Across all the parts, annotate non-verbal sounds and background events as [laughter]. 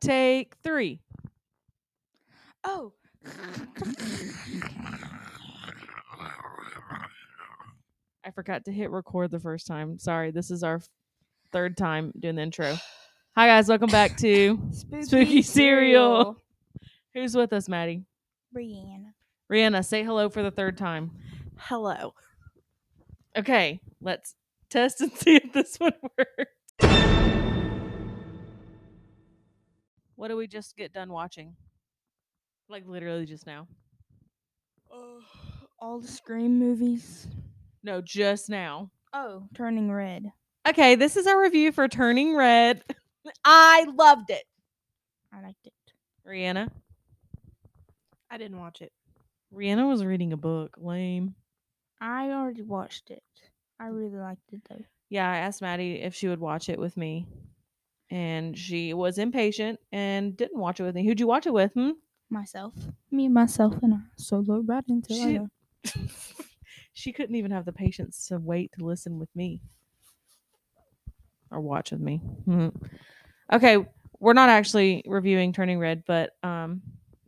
Take three. Oh. I forgot to hit record the first time. Sorry, this is our third time doing the intro. Hi guys, welcome back to Spooky Cereal. Who's with us, Mady? Brianna. ReAnna, say hello for the third time. Hello. Okay, let's test and [laughs] see if this one works. What did we just get done watching? Like literally just now. all the Scream movies. No, just now. Oh, Turning Red. Okay, this is our review for Turning Red. I loved it. I liked it. ReAnna. I didn't watch it. ReAnna was reading a book. Lame. I already watched it. I really liked it though. Yeah, I asked Mady if she would watch it with me. And she was impatient and didn't watch it with me. Who'd you watch it with? Hmm? Myself. Me, myself, and I solo right until I She- [laughs] she couldn't even have the patience to wait to listen with me or watch with me. Mhm. Okay, we're not actually reviewing Turning Red, but um,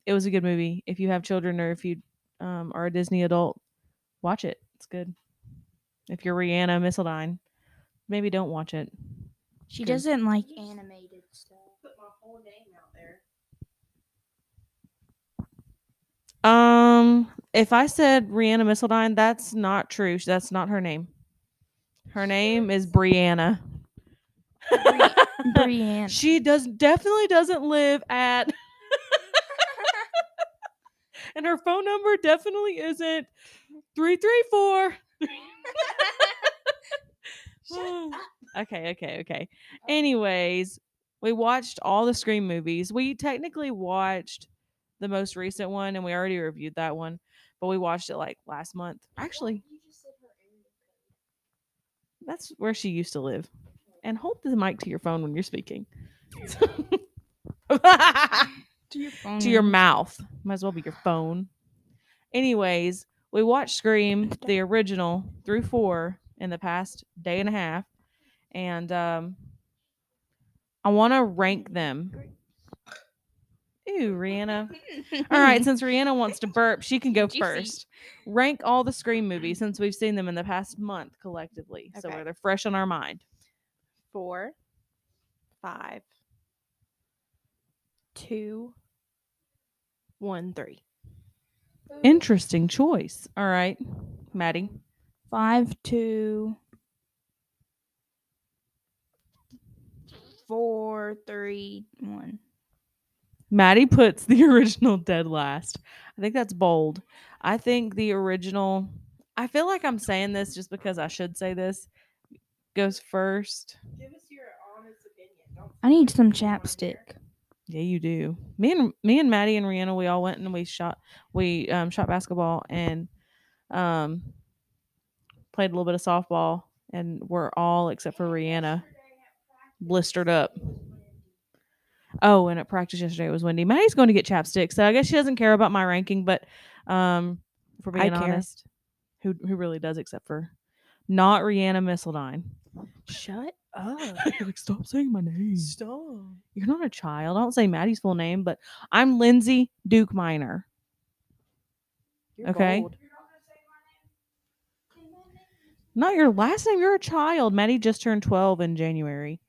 it was a good movie. If you have children or if you um, are a Disney adult, watch it. It's good. If you're ReAnna Missildine, maybe don't watch it. She Good. doesn't like animated stuff. Put my whole name out there. Um, if I said ReAnna Missildine, that's not true. That's not her name. Her name is Brianna. [laughs] Brianna. She does definitely doesn't live at [laughs] and her phone number definitely isn't 334 [laughs] [sighs] okay okay okay anyways we watched all the scream movies we technically watched the most recent one and we already reviewed that one but we watched it like last month actually that's where she used to live and hold the mic to your phone when you're speaking to your phone. [laughs] to your mouth. Might as well be your phone. Anyways, we watched Scream, the original, through four in the past day and a half. And um I want to rank them. Ew, ReAnna. [laughs] All right, since ReAnna wants to burp, she can go Juicy. first. Rank all the Scream movies since we've seen them in the past month collectively. So where they're fresh on our mind. Four, five, two, one, three. Interesting choice. All right, Mady. Five, two, four, three, one. Mady puts [laughs] the original dead last. I think that's bold. I think the original, I feel like I'm saying this just because I should say this, goes first. Give us your honest opinion. Don't I need some chapstick. Yeah, you do. Me and me and Mady and ReAnna, we all went and we shot we um shot basketball and um played a little bit of softball and we're all except for Rihanna blistered up. Oh, and at practice yesterday it was windy. Mady's going to get chapstick, so I guess she doesn't care about my ranking, but um for I being care. honest, who who really does except for not ReAnna Missildine. shut [laughs] up. like, stop saying my name. Stop. You're not a child. I don't say Mady's full name, but I'm Lindsey Duke Minor. You're Okay. bold. Not your last name. You're a child. Mady just turned 12 in January.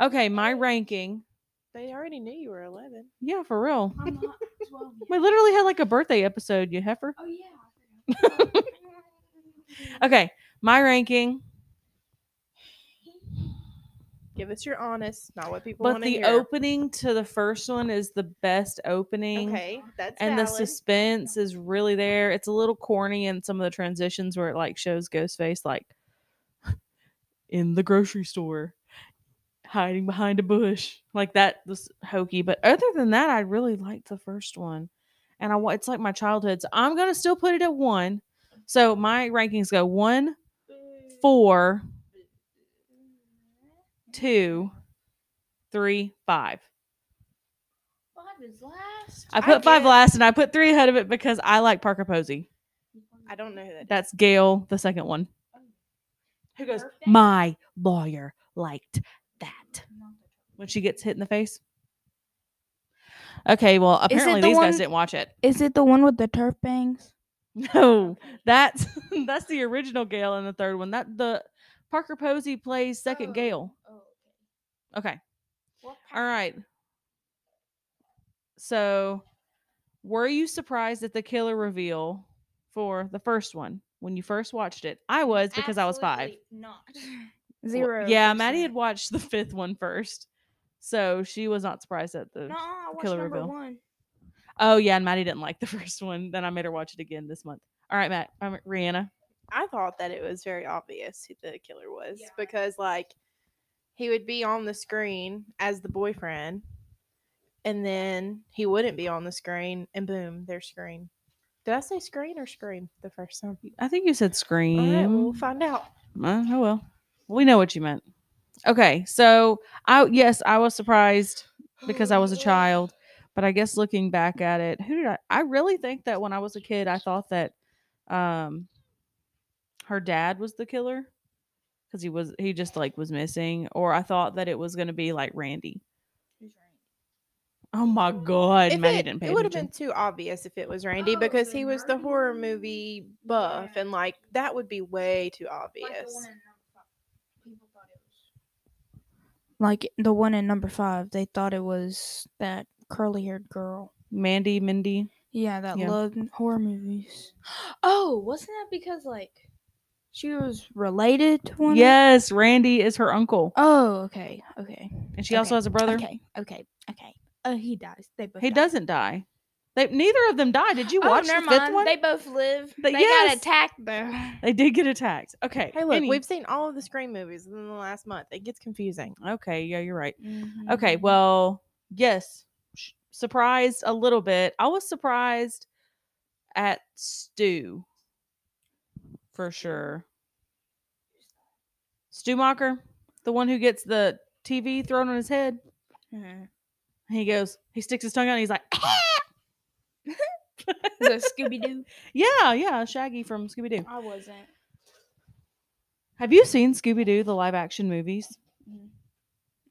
Okay, my ranking. They already knew you were 11. Yeah, for real. I'm not [laughs] 12 We literally had like a birthday episode, you heifer. Oh, yeah. [laughs] Okay, my ranking. Give us your honest, not what people But want to the hear. opening to the first one is the best opening. Okay, that's And the suspense is really there. It's a little corny in some of the transitions where it like shows Ghostface like [laughs] in the grocery store, hiding behind a bush. Like that was hokey. But other than that, I really liked the first one. And I it's like my childhood. So I'm gonna still put it at one. So my rankings go one, four, two, three, five. Five is last. I put five last and I put three ahead of it because I like Parker Posey. I don't know who that is. That's Gale, the second one. Who goes, Birthday? My lawyer liked that. When she gets hit in the face. Okay, well, apparently the these guys didn't watch it. Is it the one with the turf bangs? No, that's [laughs] that's the original Gale in the third one. That the Parker Posey plays second oh, Gale. Oh, Okay. All right. So, were you surprised at the killer reveal for the first one when you first watched it? I was because I was five. Not [laughs] Well, zero. yeah, Mady had watched the fifth one first, so she was not surprised at the. No, I killer reveal. one. Oh yeah, and Mady didn't like the [laughs] first one. Then I made her watch it again this month. All right, Matt, I'm ReAnna. I thought that it was very obvious who the killer was Yeah. because, like, he would be on the screen as the boyfriend, and then he wouldn't be on the screen, and boom, there's screen. Did I say screen or scream the first time? I think you said Scream. All right, well, we'll find out. Uh, oh well, we know what you meant. Okay, so I yes, I was surprised because I was a child, but I guess looking back at it, who did I? I really think that when I was a kid, I thought that um her dad was the killer because he was he just like was missing, or I thought that it was gonna be like Randy. Oh my god, If Mady it, didn't pay it would have been too obvious if it was Randy Oh, because he was the horror movie buff, Yeah. and like that would be way too obvious. Like the one in number five, they thought it was that curly haired girl. Mandy, Mindy. Yeah, that Yeah. loved horror movies. Oh, wasn't that because like she was related to one? Yes, Randy is her uncle, Oh, okay, okay. and she also has a brother. Okay, okay, okay. Uh, he dies. They both. He die. doesn't die. They neither of them died. Did you Oh, watch the fifth mind. one? They both live. But they yes. got attacked though. They did get attacked. Okay. Hey, look, any- we've seen all of the Scream movies in the last month. It gets confusing. Okay, yeah, you're right. Okay, Mhm. well, yes, surprised a little bit. I was surprised at Stu for sure. Stu Macher, the one who gets the TV thrown on his head. Mhm. He goes, he sticks his tongue out and he's like, [laughs] the Scooby Doo. [laughs] yeah, yeah, Shaggy from Scooby Doo. I wasn't. Have you seen Scooby Doo, the live action movies? Mm-hmm.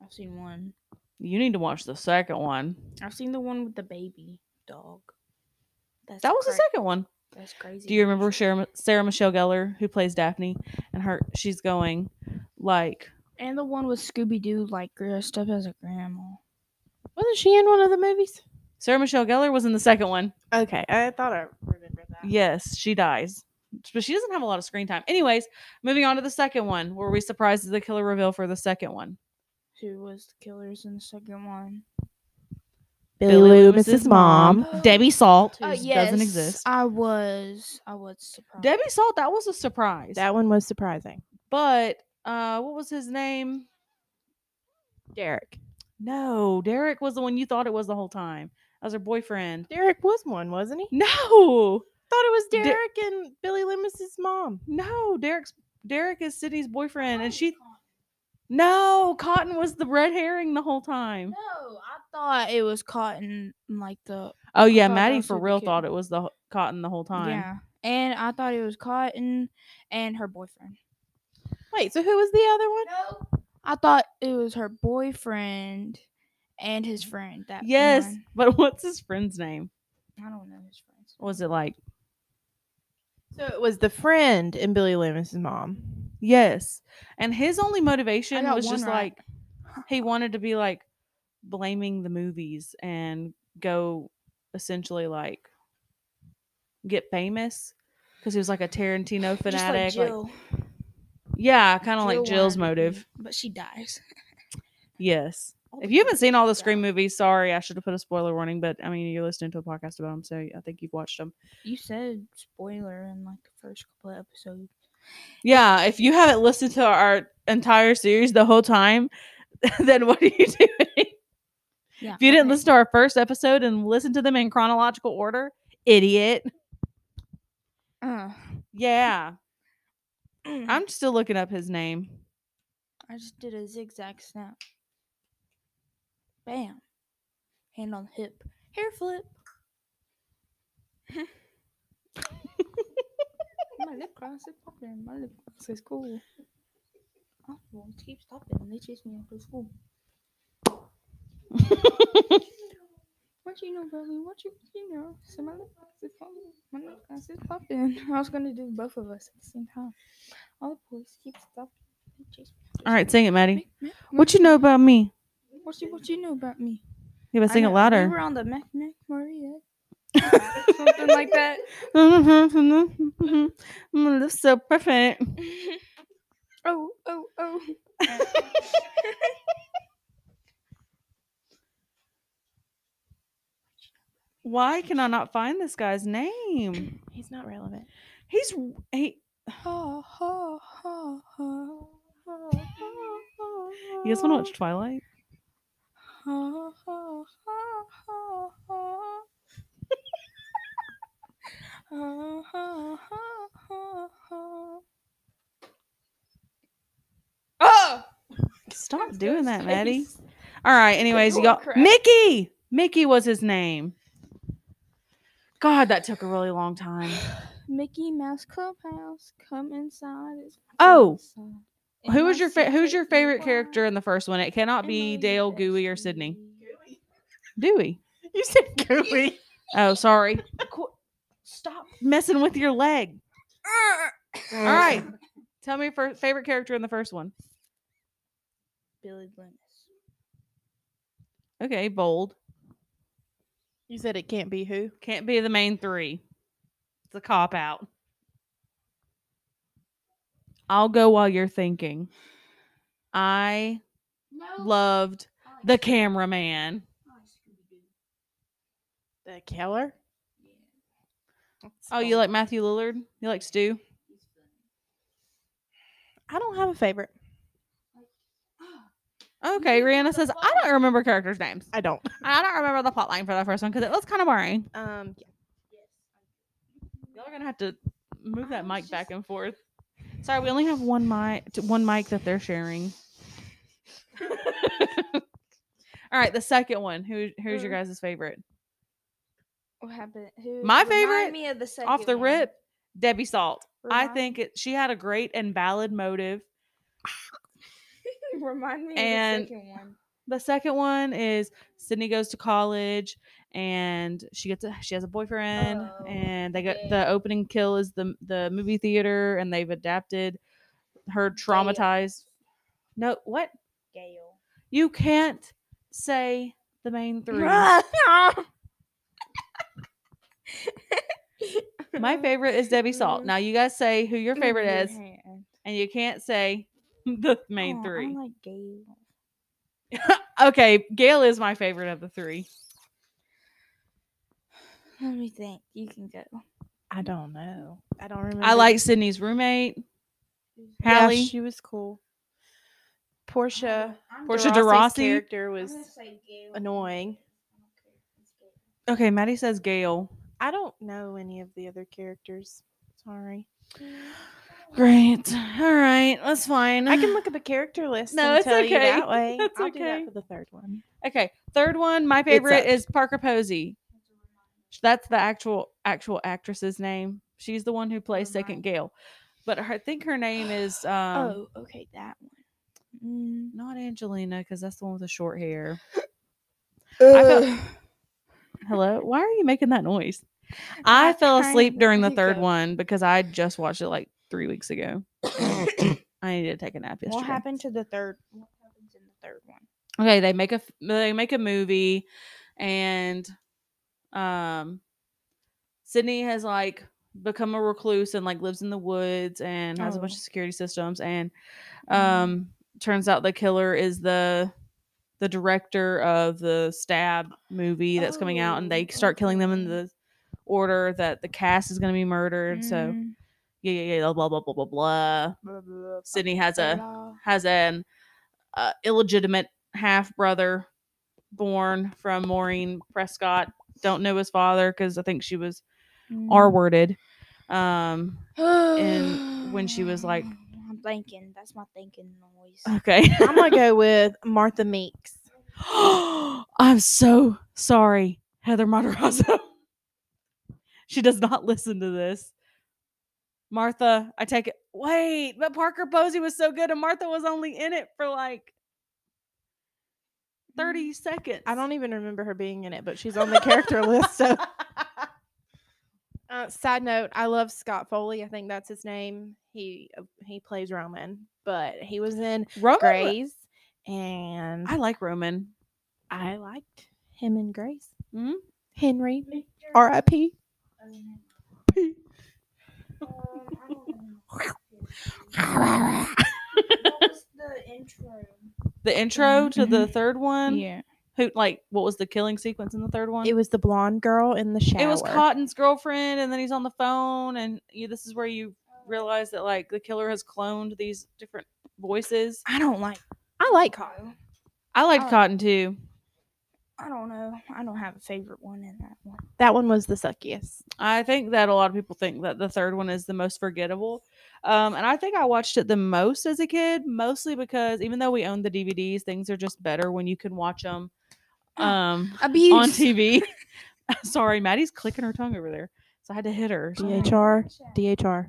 I've seen one. You need to watch the second one. I've seen the one with the baby dog. That's That was the second one. That's crazy. Do you remember Sarah, Sarah Michelle Gellar, who plays Daphne, and her? She's going like, And the one with Scooby Doo, like dressed up as a grandma. Wasn't she in one of the movies? Sarah Michelle Gellar was in the second one. Okay, I thought I remembered that. Yes, she dies, but she doesn't have a lot of screen time. Anyways, moving on to the second one. Were we surprised at the killer reveal for the second one? Who was the killers in the second one? Billy Billy Loomis's Loomis's mom. mom. [gasps] Debbie Salt, who Uh, doesn't exist. I was. I was surprised. Debbie Salt, that was a surprise. That one was surprising. but uh, what was his name? Derek. No, Derek was the one you thought it was the whole time. Her boyfriend. Derek was one, wasn't he? No, Thought it was De- Derek and Billy Loomis's mom. no, Derek's Derek is Sidney's boyfriend, and she. No, Cotton was the red herring the whole time. No, I thought it was Cotton, like the Oh yeah, Mady for real thought it was the Cotton the whole time. yeah, and I thought it was Cotton and her boyfriend. Wait, so who was the other one? No, I thought it was her boyfriend and his friend. That Yes, one. but [laughs] what's his friend's name? I don't know his friends. Was it like So it was the friend and Billy Loomis's mom. yes? And his only motivation was just right. like he wanted to be like blaming the movies and go essentially like get famous because he was like a Tarantino Just like fanatic. like- Jill. yeah, kind of like Jill's wanted to be- motive. but she dies. [laughs] Yes. All If you haven't seen all the. Scream movies, sorry, I should have put a spoiler warning. But I mean, you're listening to a podcast about them, so I think you've watched them. You said spoiler in like the first couple of episodes. Yeah, if you haven't listened to our entire series the whole time, [laughs] then what are you [laughs] doing? Yeah. If you didn't okay. listen to our first episode and listen to them in chronological order, idiot. Uh, Yeah. [clears throat] I'm still looking up his name. I just did a zigzag snap. Bam. Hand on the hip. Hair flip. [laughs] my lip gloss is popping. My lip gloss is cool. Oh, well, it keeps stopping. They chase me after school. Where's [laughs] what you know about me? What you you know? So my lip gloss is popping. My lip gloss is popping. [laughs] I was gonna do both of us at the same time. All the boys keep stopping. They chase me. All right, sing it, Mady. Mac, Mac, What you know about me? What you what you know about me? Yeah, but I sing it louder. We were on the Mac Mac Maria. [laughs] Something like that. Mm-hmm. [laughs] My lips so perfect. [laughs] Oh oh oh. Why can I not find this guy's name? [clears throat] He's not relevant. He's he. You guys want to watch Twilight? [laughs] Oh! Stop doing that, Mady. All right. Anyways, you got. Mickey. Mickey was his name. God, that took a really long time. [sighs] Mickey Mouse Clubhouse, come inside. It's Oh, inside. Who was your fa- who's your favorite character in the first one? It cannot be Dale, Gooey, or Sidney. Dewey. You said gooey. Oh, sorry. Qu- Stop messing with your leg. All right. Tell me your fir- favorite character in the first one. Billy Loomis. Okay, bold. You said it can't be who? Can't be the main three. It's a cop out. I'll go while you're thinking. I loved the cameraman. The killer? Oh, you like Matthew Lillard? You like Stu? I don't have a favorite. [gasps] Okay, ReAnna says I don't remember characters' names. I don't. [laughs] I don't remember the plot line for that first one because it was kind of boring. Um, yeah. Y'all are gonna have to move that mic back and forth. Sorry, we only have one mic, one mic that they're sharing. [laughs] All right, the second one. Who who's your Uh, guys' favorite? What happened? Who, My favorite, me of the second Off the one. rip, Debbie Salt. I think it, she had a great and valid motive. [laughs] Remind me and- of the second one. The second one is Sidney goes to college and she gets a, she has a boyfriend Oh, and they got the opening kill is the the movie theater and they've adapted her traumatized. No, what? Gale You can't say the main three. My favorite is Debbie Salt. Now you guys say who your favorite is, and you can't say the main Oh, three. Like Gale. [laughs] okay, Gale is my favorite of the three. Let me think. You can go. I don't know. I don't remember. I like Sidney's roommate, Yeah, Hallie. she was cool. Portia. Oh, Portia de de Rossi. Character was annoying. Okay, Mady says Gale. I don't know any of the other characters. Sorry. Great. All right, that's fine. I can look at the character list No, and it's tell you okay. that way. [laughs] That's I'll do okay. that for the third one. Okay, third one. My favorite is Parker Posey. That's the actual actual actress's name. She's the one who plays Second Gale, but her, I think her name is [gasps] um, oh, okay, that one. Mm. not Angelina because that's the one with the short hair. Felt- Hello, why are you making that noise? I I'm fell asleep during the third of- one because I just watched it like three weeks ago. [coughs] I needed to take a nap yesterday. What happened to the third? What happens in the third one? okay they make a they make a movie and um sidney has like become a recluse and like lives in the woods and has a bunch Oh. of security systems and Mhm. um turns out the killer is the the director of the stab movie that's coming out and they Oh, start killing them in the order that the cast is going to be murdered so Mm. yeah yeah yeah blah blah blah blah blah Blah, blah, blah, sidney has a blah. has an uh, illegitimate half brother born from Maureen Prescott. Don't know his father because I think she was Mm. R worded. Um, and [sighs] when she was, like- I'm thinking. That's my thinking noise. okay. [laughs] I'm gonna go [laughs] with Martha Meeks. [gasps] I'm so sorry, Heather Matarazzo. [laughs] she does not listen to this. Martha, I take it. Wait, but Parker Posey was so good, and Martha was only in it for like 30 seconds. I don't even remember her being in it, but she's on the character list. So, [laughs] uh, side note, I love Scott Foley. I think that's his name. He uh, he plays Roman, but he was in Roman. Grace, and I like Roman. I liked him in Grace. Mhm. Henry, R.I.P. what [laughs] was the intro? The intro mm-hmm. to the mm-hmm. third one. Yeah. Who like what was the killing sequence in the third one? It was the blonde girl in the shower. It was Cotton's girlfriend, and then he's on the phone, and you, this is where you realize that like the killer has cloned these different voices. I don't like I like Kyle. I liked Oh. Cotton too. I don't know. I don't have a favorite one in that one. that one was the suckiest. I think that a lot of people think that the third one is the most forgettable. Um, and I think I watched it the most as a kid, mostly because even though we owned the DVDs, things are just better when you can watch them um, Abuse on TV. [laughs] [laughs] Sorry, Mady's clicking her tongue over there. So I had to hit her. DHR, DHR.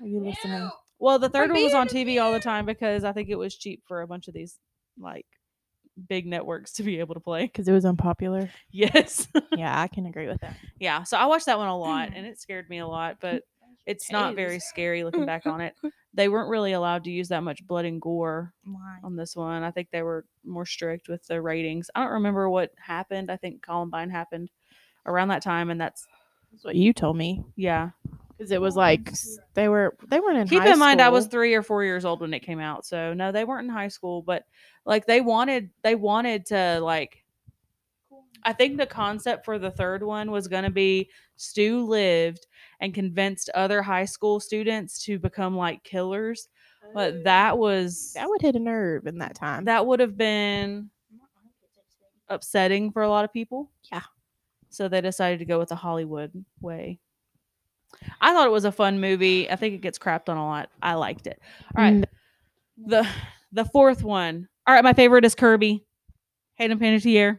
Are you listening? Well, the third one was on TV all the time because I think it was cheap for a bunch of these like big networks to be able to play. Because it was unpopular. [laughs] Yes. yeah, I can agree with that. yeah. So I watched that one a lot [clears throat] and it scared me a lot, but it's not very scary looking back on it. [laughs] They weren't really allowed to use that much blood and gore Why? on this one. I think they were more strict with the ratings. I don't remember what happened. I think Columbine happened around that time and that's That's what you told me. yeah. Because it was like they were they weren't in. Keep high in mind I was 3 or 4 years old when it came out. So no, they weren't in high school, but like they wanted they wanted to like I think the concept for the third one was going to be Stu lived and convinced other high school students to become like killers. But that was that would hit a nerve in that time. that would have been upsetting for a lot of people. Yeah. So they decided to go with the Hollywood way. I thought it was a fun movie. I think it gets crapped on a lot. I liked it. All right. Mm. The the fourth one. All right, my favorite is Kirby. Hayden Panettiere.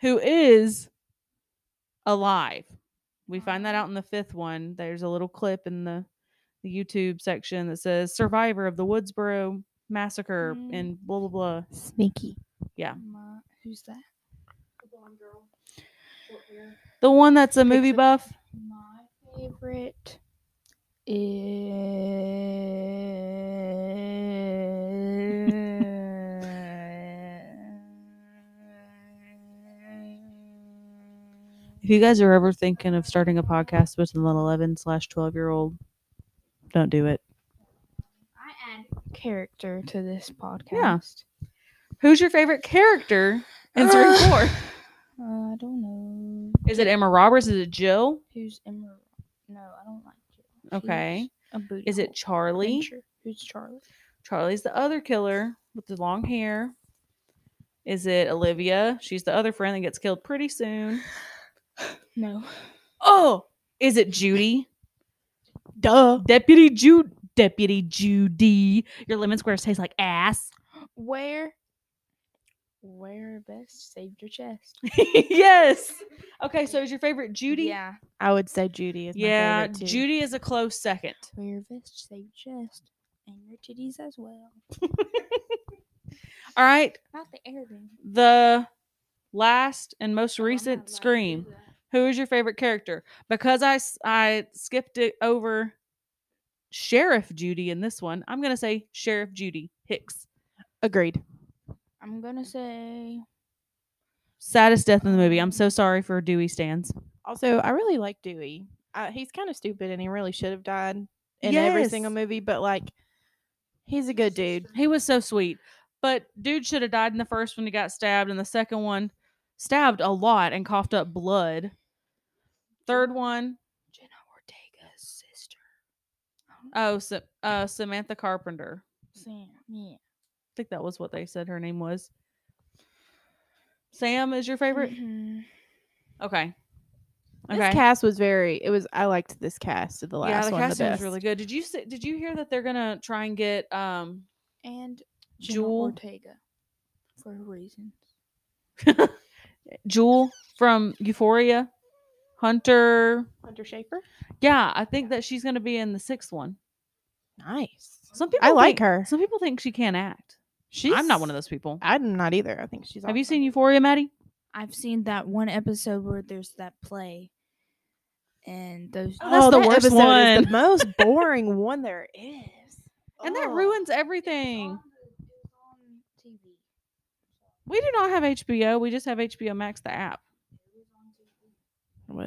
Who is alive. We find that out in the fifth one. There's a little clip in the, the YouTube section that says survivor of the Woodsboro massacre Mm. and blah blah blah. Sneaky. My, who's that? The blonde girl. The one that's a movie buff. My favorite is. If you guys are ever thinking of starting a podcast with an 11 slash 12 year old, don't do it. I add character to this podcast. Yeah. Who's your favorite character in Scream 4? Uh, I don't know. Is it Emma Roberts? Is it Jill? Who's Emma? No, I don't like Jill. Okay. Is it Charlie? adventure. Who's Charlie? Charlie's the other killer with the long hair. Is it Olivia? She's the other friend that gets killed pretty soon. [sighs] [sighs] [sighs] No. Oh, is it Judy? Duh. Deputy Jude. Deputy Judy. Your lemon squares taste like ass. Where? Where best saved your chest? [laughs] yes. Okay, so is your favorite Judy? Yeah. I would say Judy is my Yeah, favorite too. Judy is a close second. Where your vest saved your chest and your titties as well. [laughs] All right, Not the airbender. the last and most Oh, I'm recent to Scream. That. Who is your favorite character? Because I, I skipped it over Sheriff Judy in this one. I'm gonna say Sheriff Judy Hicks. Agreed. I'm gonna say Saddest death in the movie. I'm so sorry for Dewey stands. Also, I really like Dewey. Uh, he's kind of stupid, and he really should have died in every single movie. But like, he's a good dude. He was so sweet. But dude should have died in the first one. He got stabbed, and the second one stabbed a lot and coughed up blood. Third one, Jenna Ortega's sister. oh, Sa- uh, Samantha Carpenter. Sam. Yeah. I think that was what they said her name was. Sam is your favorite? Mhm. Okay. This cast was very. It was. I liked this cast of the last yeah, the one casting the was really good. Did you see, did you hear that they're gonna try and get um And Jenna Jewel Ortega for reasons. [laughs] Jewel from Euphoria? Hunter. Hunter Schafer. Yeah, I think that she's gonna be in the sixth one. Nice. Some people I like think- her. Some people think she can't act. She's I'm not one of those people. I'm not either. I think she's. Have you seen Euphoria, Mady? I've seen that one episode where there's that play, and those. Oh, that's oh, the that worst one. the most [laughs] boring one there is. And that Oh. ruins everything. We do not have HBO. We just have HBO Max, the app. What?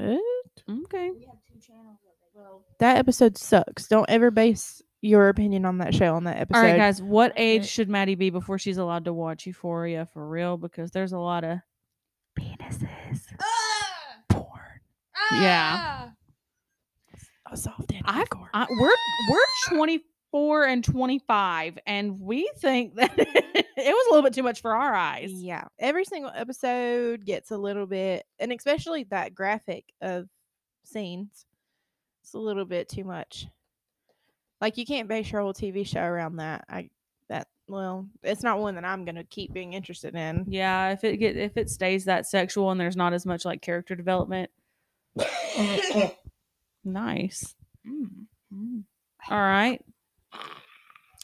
Okay. We have two channels of it. That episode sucks. Don't ever base your opinion on that show on that episode. All right, guys. What age should Mady be before she's allowed to watch Euphoria for real? Because there's a lot of penises. Ah! Porn. Yeah. Ah! A soft end I've. I, we're we're 24 and 25, and we think that [laughs] it was a little bit too much for our eyes. Yeah, every single episode gets a little bit, and especially that graphic of scenes, it's a little bit too much. Like you can't base your whole TV show around that. I that well, it's not one that I'm gonna keep being interested in. Yeah, if it get if it stays that sexual and there's not as much like character development, [laughs] nice. Mm. Mm. All right.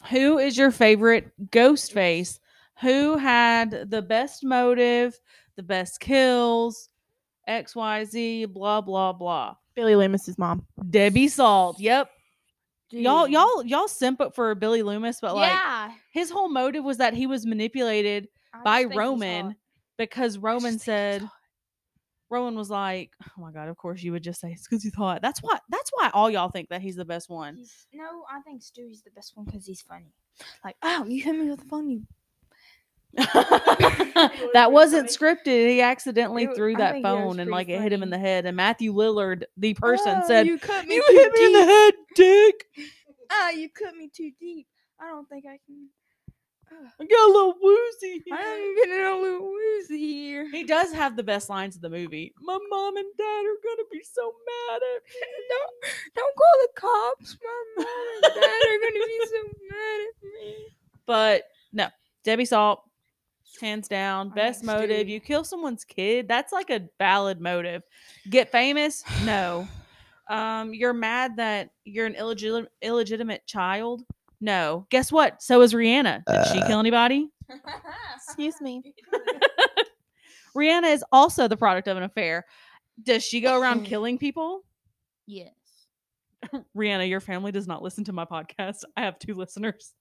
Who is your favorite ghost face? Who had the best motive, the best kills, XYZ, blah, blah, blah. Billy Loomis's mom. Debbie Salt. Yep. Y'all, y'all, y'all simp up for Billy Loomis, but like yeah. his whole motive was that he was manipulated I by just think he's Roman because Roman said hot. Roman was like, "Oh my god, of course you would just say it's because he's hot." That's why. That's why all y'all think that he's the best one. He's, no, I think Stewie's the best one because he's funny. Like, oh, you hit me with the phone. You that wasn't scripted. He accidentally It threw that think it was phone and like it hit him in the head. And Matthew Lillard, the person, "Oh, said, "You, "You cut me You hit too me in the head, Dick. [laughs] Ah, you cut me too deep. I don't think I can. I got a little woozy." here." I'm getting a little woozy here. He does have the best lines of the movie. My mom and dad are gonna be so mad at me. [laughs] don't, don't call the cops. My mom and dad are gonna be so mad at me. [laughs] But no, Debbie Salt, hands down, best motive. You kill someone's kid, that's like a valid motive. Get famous? No. [sighs] Um, you're mad that you're an illegitimate illegitimate child? No. Guess what? So is ReAnna. Did she kill uh. anybody? Excuse me. [laughs] ReAnna is also the product of an affair. Does she go around [laughs] killing people? Yes. [laughs] ReAnna, your family does not listen to my podcast. I have two listeners.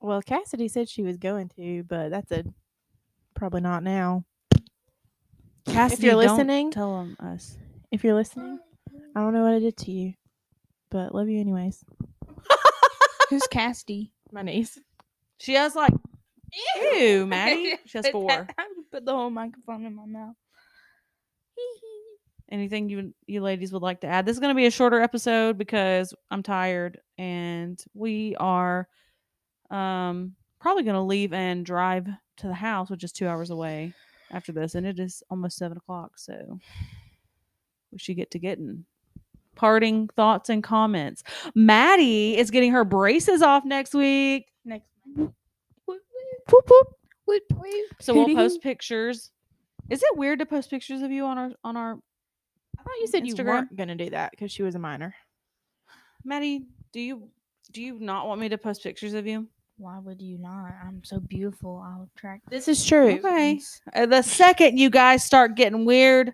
Well, Cassidy said she was going to, but that's a probably not now. Cassidy, you're don't listening- tell them us. If you're listening, I don't know what I did to you, but love you anyways. Who's Cassidy? My niece. She has like Ew, Mady. [laughs] She has four. [laughs] I put the whole microphone in my mouth. Anything you you ladies would like to add? This is going to be a shorter episode because I'm tired and we are um probably going to leave and drive to the house, which is two hours away after this, and it is almost seven o'clock. So we should get to getting parting thoughts and comments. Mady is getting her braces off next week. Next. Whoop, Whoop, whoop. whoop, whoop. So we'll post pictures. Is it weird to post pictures of you on our on our I thought you said you weren't gonna do that because she was a minor. Mady, do you do you not want me to post pictures of you? Why would you not? I'm so beautiful. I'll attract. This is true. Okay. Uh, The second you guys start getting weird,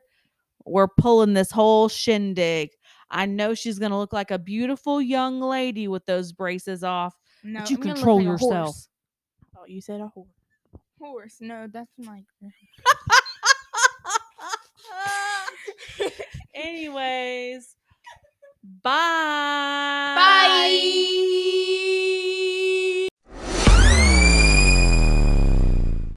we're pulling this whole shindig. I know she's going to look like a beautiful young lady with those braces off. No, but you I'm control like yourself. I thought oh, you said a horse. Horse. No, that's my. [laughs] Anyways, bye. Bye.